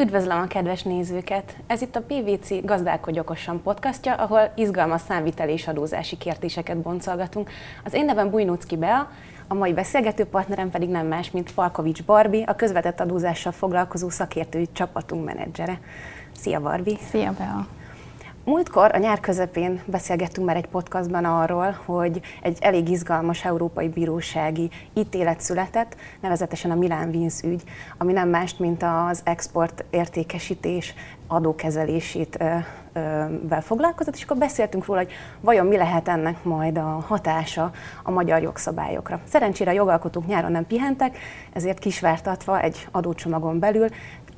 Üdvözlöm a kedves nézőket! Ez itt a PVC Gazdálkodj okosan podcastja, ahol izgalmas számviteli és adózási kérdéseket boncolgatunk. Az én nevem Bujnócki Bea, a mai beszélgető partnerem pedig nem más, mint Palkovics Barbi, a közvetett adózással foglalkozó szakértői csapatunk menedzsere. Szia Barbi! Szia Bea! Múltkor a nyár közepén beszélgettünk már egy podcastban arról, hogy egy elég izgalmas európai bírósági ítélet született, nevezetesen a Milán Vince ügy, ami nem más, mint az export értékesítés adókezelését vel foglalkozott, és akkor beszéltünk róla, hogy vajon mi lehet ennek majd a hatása a magyar jogszabályokra. Szerencsére a jogalkotók nyáron nem pihentek, ezért kisvártatva egy adócsomagon belül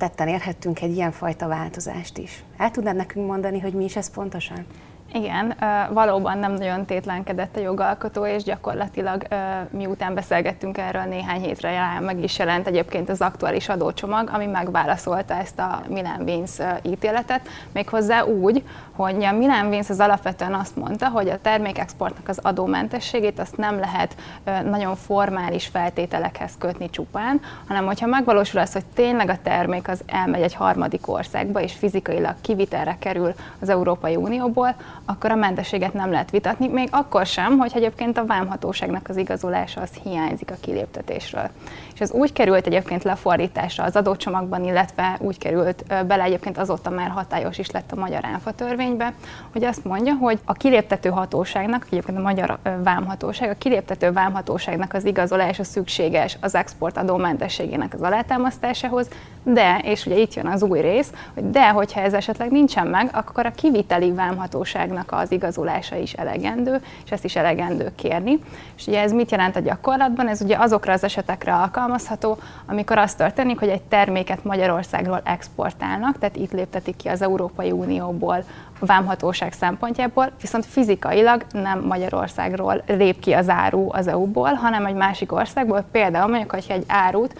tetten érhettünk egy ilyen fajta változást is. El tudnád nekünk mondani, hogy mi is ez pontosan? Igen, valóban nem nagyon tétlenkedett a jogalkotó, és gyakorlatilag miután beszélgettünk erről néhány hétre meg is jelent egyébként az aktuális adócsomag, ami megválaszolta ezt a Milan Vince ítéletet, méghozzá úgy, hogy a Milan Vince az alapvetően azt mondta, hogy a termékexportnak az adómentességét azt nem lehet nagyon formális feltételekhez kötni csupán, hanem hogyha megvalósul az, hogy tényleg a termék az elmegy egy harmadik országba, és fizikailag kivitelre kerül az Európai Unióból, akkor a mentességet nem lehet vitatni, még akkor sem, hogy egyébként a vámhatóságnak az igazolása az hiányzik a kiléptetésről. És ez úgy került egyébként lefordításra az adócsomagban, illetve úgy került bele egyébként azóta már hatályos is lett a magyar áfa törvénybe, hogy azt mondja, hogy a kiléptető hatóságnak, egyébként a magyar vámhatóság, a kiléptető vámhatóságnak az igazolása szükséges az export adómentességének az alátámasztásához, de, és ugye itt jön az új rész, hogy de, hogyha ez esetleg nincsen meg, akkor a kiviteli vámhatóságnak az igazolása is elegendő, és ezt is elegendő kérni. És ugye ez mit jelent a gyakorlatban? Ez ugye azokra az esetekre alkalmazható, amikor az történik, hogy egy terméket Magyarországról exportálnak, tehát itt léptetik ki az Európai Unióból vámhatóság szempontjából, viszont fizikailag nem Magyarországról lép ki az áru az EU-ból, hanem egy másik országból, például mondjuk, hogyha egy árut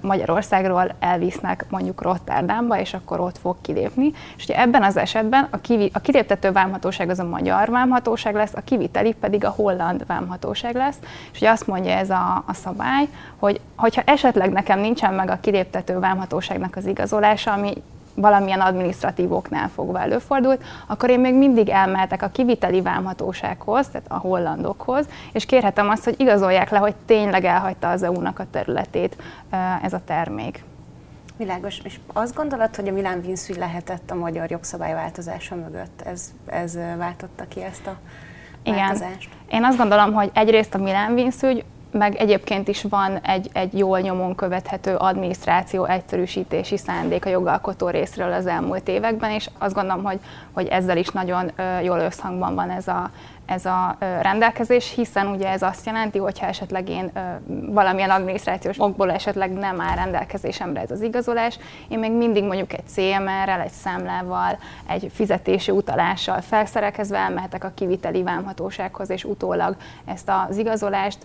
Magyarországról elvisznek mondjuk Rotterdamba, és akkor ott fog kilépni, és ugye ebben az esetben a, kivi, a kiléptető vámhatóság az a magyar vámhatóság lesz, a kiviteli pedig a holland vámhatóság lesz, és ugye azt mondja ez a, a szabály, hogy hogyha esetleg nekem nincsen meg a kiléptető vámhatóságnak az igazolása, ami valamilyen adminisztratív oknál fogva előfordult, akkor én még mindig elmehetek a kiviteli vámhatósághoz, tehát a hollandokhoz, és kérhetem azt, hogy igazolják le, hogy tényleg elhagyta az EU-nak a területét ez a termék. Világos. És azt gondolod, hogy a Milán Vinszügy lehetett a magyar jogszabályváltozása mögött? Ez, ez váltotta ki ezt a Igen. változást? Én azt gondolom, hogy egyrészt a Milán Vinszügy meg egyébként is van egy, egy jól nyomon követhető adminisztráció egyszerűsítési szándék a jogalkotó részről az elmúlt években, és azt gondolom, hogy, hogy ezzel is nagyon jól összhangban van ez a, ez a rendelkezés, hiszen ugye ez azt jelenti, hogyha esetleg én valamilyen adminisztrációs okból esetleg nem áll rendelkezésemre ez az igazolás, én még mindig mondjuk egy CMR-rel, egy számlával, egy fizetési utalással felszerelkezve elmehetek a kiviteli vámhatósághoz, és utólag ezt az igazolást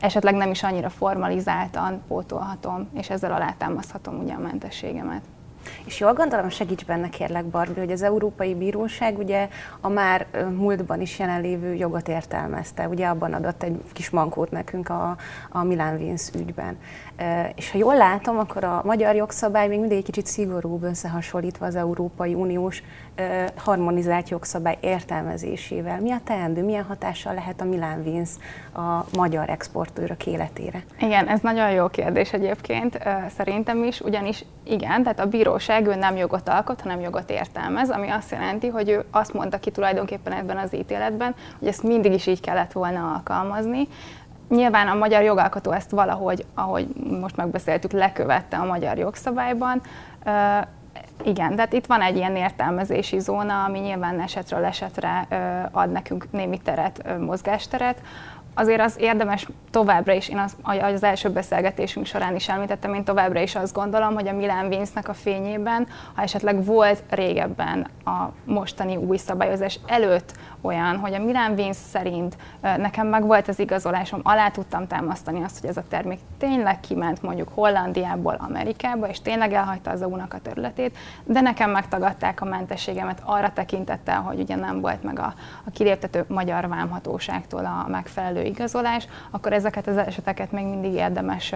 esetleg nem is annyira formalizáltan pótolhatom, és ezzel alátámaszthatom ugye a mentességemet. És jól gondolom, segíts benne kérlek, Barbie, hogy az Európai Bíróság ugye a már múltban is jelenlévő jogot értelmezte, ugye abban adott egy kis mankót nekünk a, a Milán Vince ügyben. És ha jól látom, akkor a magyar jogszabály még mindig egy kicsit szigorúbb összehasonlítva az Európai Uniós harmonizált jogszabály értelmezésével. Mi a teendő, milyen hatással lehet a Milán Vince a magyar exportőrök életére? Igen, ez nagyon jó kérdés egyébként, szerintem is, ugyanis igen, tehát a bíróság ő nem jogot alkot, hanem jogot értelmez, ami azt jelenti, hogy ő azt mondta ki tulajdonképpen ebben az ítéletben, hogy ezt mindig is így kellett volna alkalmazni, Nyilván a magyar jogalkotó ezt valahogy, ahogy most megbeszéltük, lekövette a magyar jogszabályban. Igen, tehát itt van egy ilyen értelmezési zóna, ami nyilván esetről esetre ad nekünk némi teret, mozgásteret. Azért az érdemes továbbra is, én az, az első beszélgetésünk során is említettem, én továbbra is azt gondolom, hogy a Milán Vince-nek a fényében, ha esetleg volt régebben a mostani új szabályozás előtt olyan, hogy a Milán Vince szerint nekem meg volt az igazolásom, alá tudtam támasztani azt, hogy ez a termék tényleg kiment mondjuk Hollandiából Amerikába, és tényleg elhagyta az EU-nak a területét, de nekem megtagadták a mentességemet arra tekintettel, hogy ugye nem volt meg a, a kiléptető magyar vámhatóságtól a megfelelő igazolás, akkor ezeket az eseteket még mindig érdemes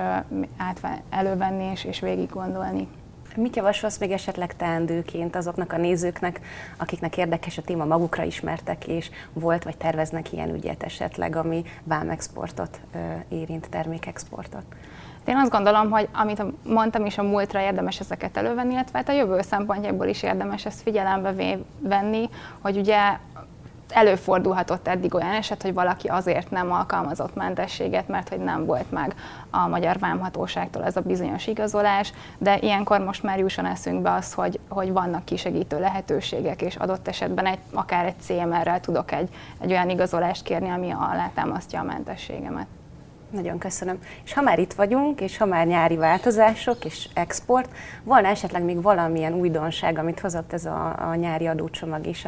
átve, elővenni és, és végig gondolni. Mit javasolsz még esetleg teendőként azoknak a nézőknek, akiknek érdekes a téma, magukra ismertek, és volt vagy terveznek ilyen ügyet esetleg, ami vámexportot érint, termékexportot? Én azt gondolom, hogy amit mondtam is, a múltra érdemes ezeket elővenni, illetve hát a jövő szempontjából is érdemes ezt figyelembe venni, hogy ugye előfordulhatott eddig olyan eset, hogy valaki azért nem alkalmazott mentességet, mert hogy nem volt meg a magyar vámhatóságtól ez a bizonyos igazolás, de ilyenkor most már jusson eszünkbe az, hogy, hogy vannak kisegítő lehetőségek, és adott esetben egy, akár egy CMR-rel tudok egy, egy olyan igazolást kérni, ami alátámasztja a mentességemet. Nagyon köszönöm. És ha már itt vagyunk, és ha már nyári változások és export, volna esetleg még valamilyen újdonság, amit hozott ez a, a nyári adócsomag és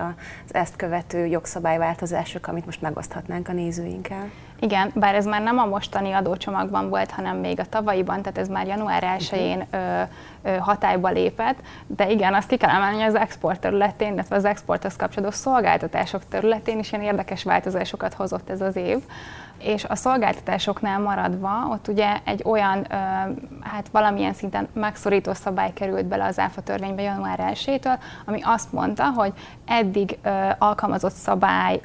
az ezt követő jogszabályváltozások, amit most megoszthatnánk a nézőinkkel? Igen, bár ez már nem a mostani adócsomagban volt, hanem még a tavalyiban, tehát ez már január 1-én uh-huh. hatályba lépett, de igen, azt ki kell emelni, hogy az export területén, illetve az exporthoz kapcsolódó szolgáltatások területén is ilyen érdekes változásokat hozott ez az év és a szolgáltatásoknál maradva, ott ugye egy olyan, hát valamilyen szinten megszorító szabály került bele az ÁFA törvénybe január 1 ami azt mondta, hogy eddig alkalmazott szabály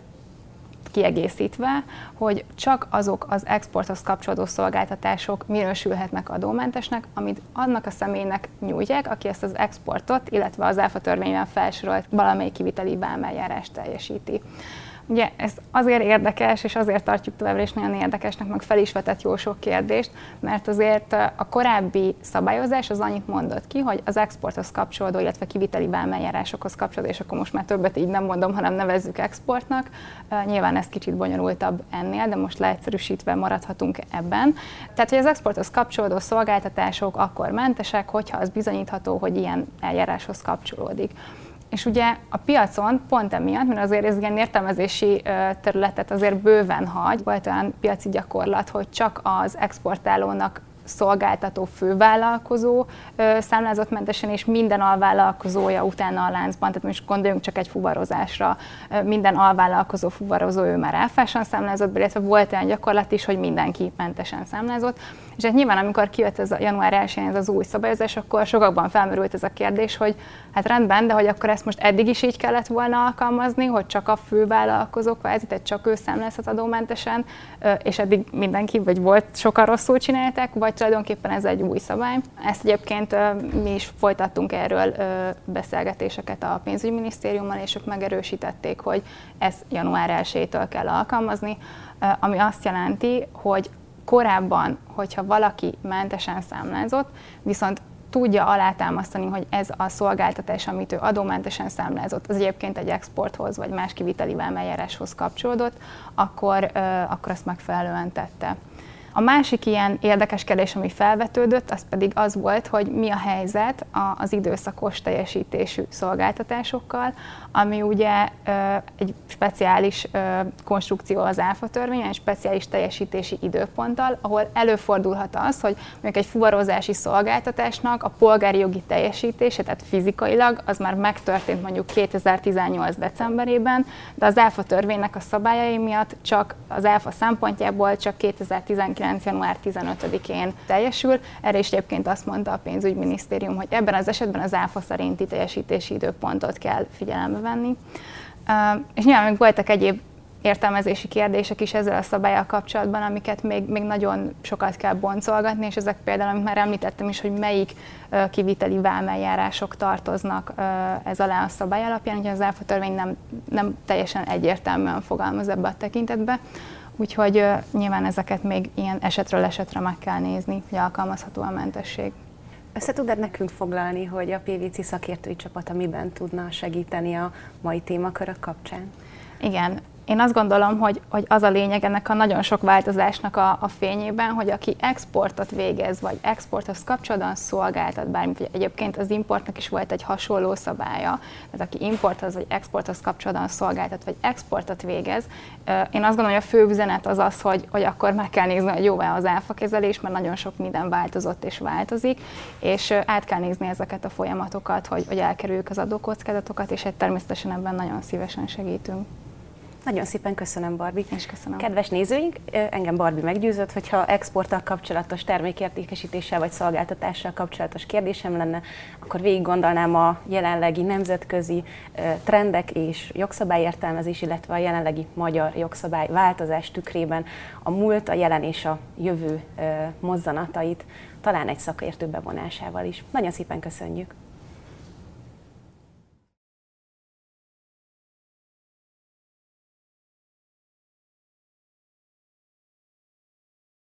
kiegészítve, hogy csak azok az exporthoz kapcsolódó szolgáltatások minősülhetnek adómentesnek, amit annak a személynek nyújtják, aki ezt az exportot, illetve az ÁFA törvényben felsorolt valamelyik kiviteli bámeljárást teljesíti. Ugye ez azért érdekes, és azért tartjuk továbbra is nagyon érdekesnek, meg fel is vetett jó sok kérdést, mert azért a korábbi szabályozás az annyit mondott ki, hogy az exporthoz kapcsolódó, illetve kiviteli vámeljárásokhoz kapcsolódó, és akkor most már többet így nem mondom, hanem nevezzük exportnak. Nyilván ez kicsit bonyolultabb ennél, de most leegyszerűsítve maradhatunk ebben. Tehát, hogy az exporthoz kapcsolódó szolgáltatások akkor mentesek, hogyha az bizonyítható, hogy ilyen eljáráshoz kapcsolódik. És ugye a piacon pont emiatt, mert azért ez ilyen értelmezési területet azért bőven hagy, volt olyan piaci gyakorlat, hogy csak az exportálónak szolgáltató fővállalkozó számlázatmentesen, és minden alvállalkozója utána a láncban, tehát most gondoljunk csak egy fuvarozásra, minden alvállalkozó fuvarozó ő már áfásan számlázott, illetve volt olyan gyakorlat is, hogy mindenki mentesen számlázott. És hát nyilván, amikor kijött ez a január 1 ez az új szabályozás, akkor sokakban felmerült ez a kérdés, hogy hát rendben, de hogy akkor ezt most eddig is így kellett volna alkalmazni, hogy csak a fővállalkozók kvázi, tehát csak ő számlázhat adómentesen, és eddig mindenki, vagy volt sokan rosszul csinálták, vagy tulajdonképpen ez egy új szabály. Ezt egyébként mi is folytattunk erről beszélgetéseket a pénzügyminisztériummal, és ők megerősítették, hogy ez január 1-től kell alkalmazni, ami azt jelenti, hogy korábban, hogyha valaki mentesen számlázott, viszont tudja alátámasztani, hogy ez a szolgáltatás, amit ő adómentesen számlázott, az egyébként egy exporthoz vagy más kiviteli vámeljáráshoz kapcsolódott, akkor, akkor azt megfelelően tette. A másik ilyen érdekes kérdés, ami felvetődött, az pedig az volt, hogy mi a helyzet az időszakos teljesítésű szolgáltatásokkal, ami ugye egy speciális konstrukció az áfa törvény, egy speciális teljesítési időponttal, ahol előfordulhat az, hogy mondjuk egy fuvarozási szolgáltatásnak a polgári jogi teljesítése, tehát fizikailag, az már megtörtént mondjuk 2018. decemberében, de az áfa törvénynek a szabályai miatt csak az áfa szempontjából csak 2019. január 15-én teljesül. Erre is egyébként azt mondta a pénzügyminisztérium, hogy ebben az esetben az áfa szerinti teljesítési időpontot kell figyelembe venni. És nyilván még voltak egyéb értelmezési kérdések is ezzel a szabályal kapcsolatban, amiket még, még nagyon sokat kell boncolgatni, és ezek például, amit már említettem is, hogy melyik kiviteli vámeljárások tartoznak ez alá a szabály alapján, hogy az áfa törvény nem, nem teljesen egyértelműen fogalmaz ebbe a tekintetbe. Úgyhogy nyilván ezeket még ilyen esetről esetre meg kell nézni, hogy alkalmazható a mentesség. Össze tudod nekünk foglalni, hogy a PVC szakértői csapata miben tudna segíteni a mai témakörök kapcsán? Igen, én azt gondolom, hogy, hogy az a lényeg ennek a nagyon sok változásnak a, a fényében, hogy aki exportot végez, vagy exporthoz kapcsolatban szolgáltat bármit, vagy egyébként az importnak is volt egy hasonló szabálya, tehát aki importhoz vagy exporthoz kapcsolatban szolgáltat, vagy exportot végez, én azt gondolom, hogy a fő üzenet az az, hogy, hogy akkor meg kell nézni, hogy jó-e az áfakezelés, mert nagyon sok minden változott és változik, és át kell nézni ezeket a folyamatokat, hogy, hogy elkerüljük az adókockázatokat, és egy természetesen ebben nagyon szívesen segítünk. Nagyon szépen köszönöm, Barbi. És köszönöm. Kedves nézőink, engem Barbi meggyőzött, hogyha exporttal kapcsolatos termékértékesítéssel vagy szolgáltatással kapcsolatos kérdésem lenne, akkor végig gondolnám a jelenlegi nemzetközi trendek és jogszabályértelmezés, illetve a jelenlegi magyar jogszabály változás tükrében a múlt, a jelen és a jövő mozzanatait, talán egy szakértő bevonásával is. Nagyon szépen köszönjük!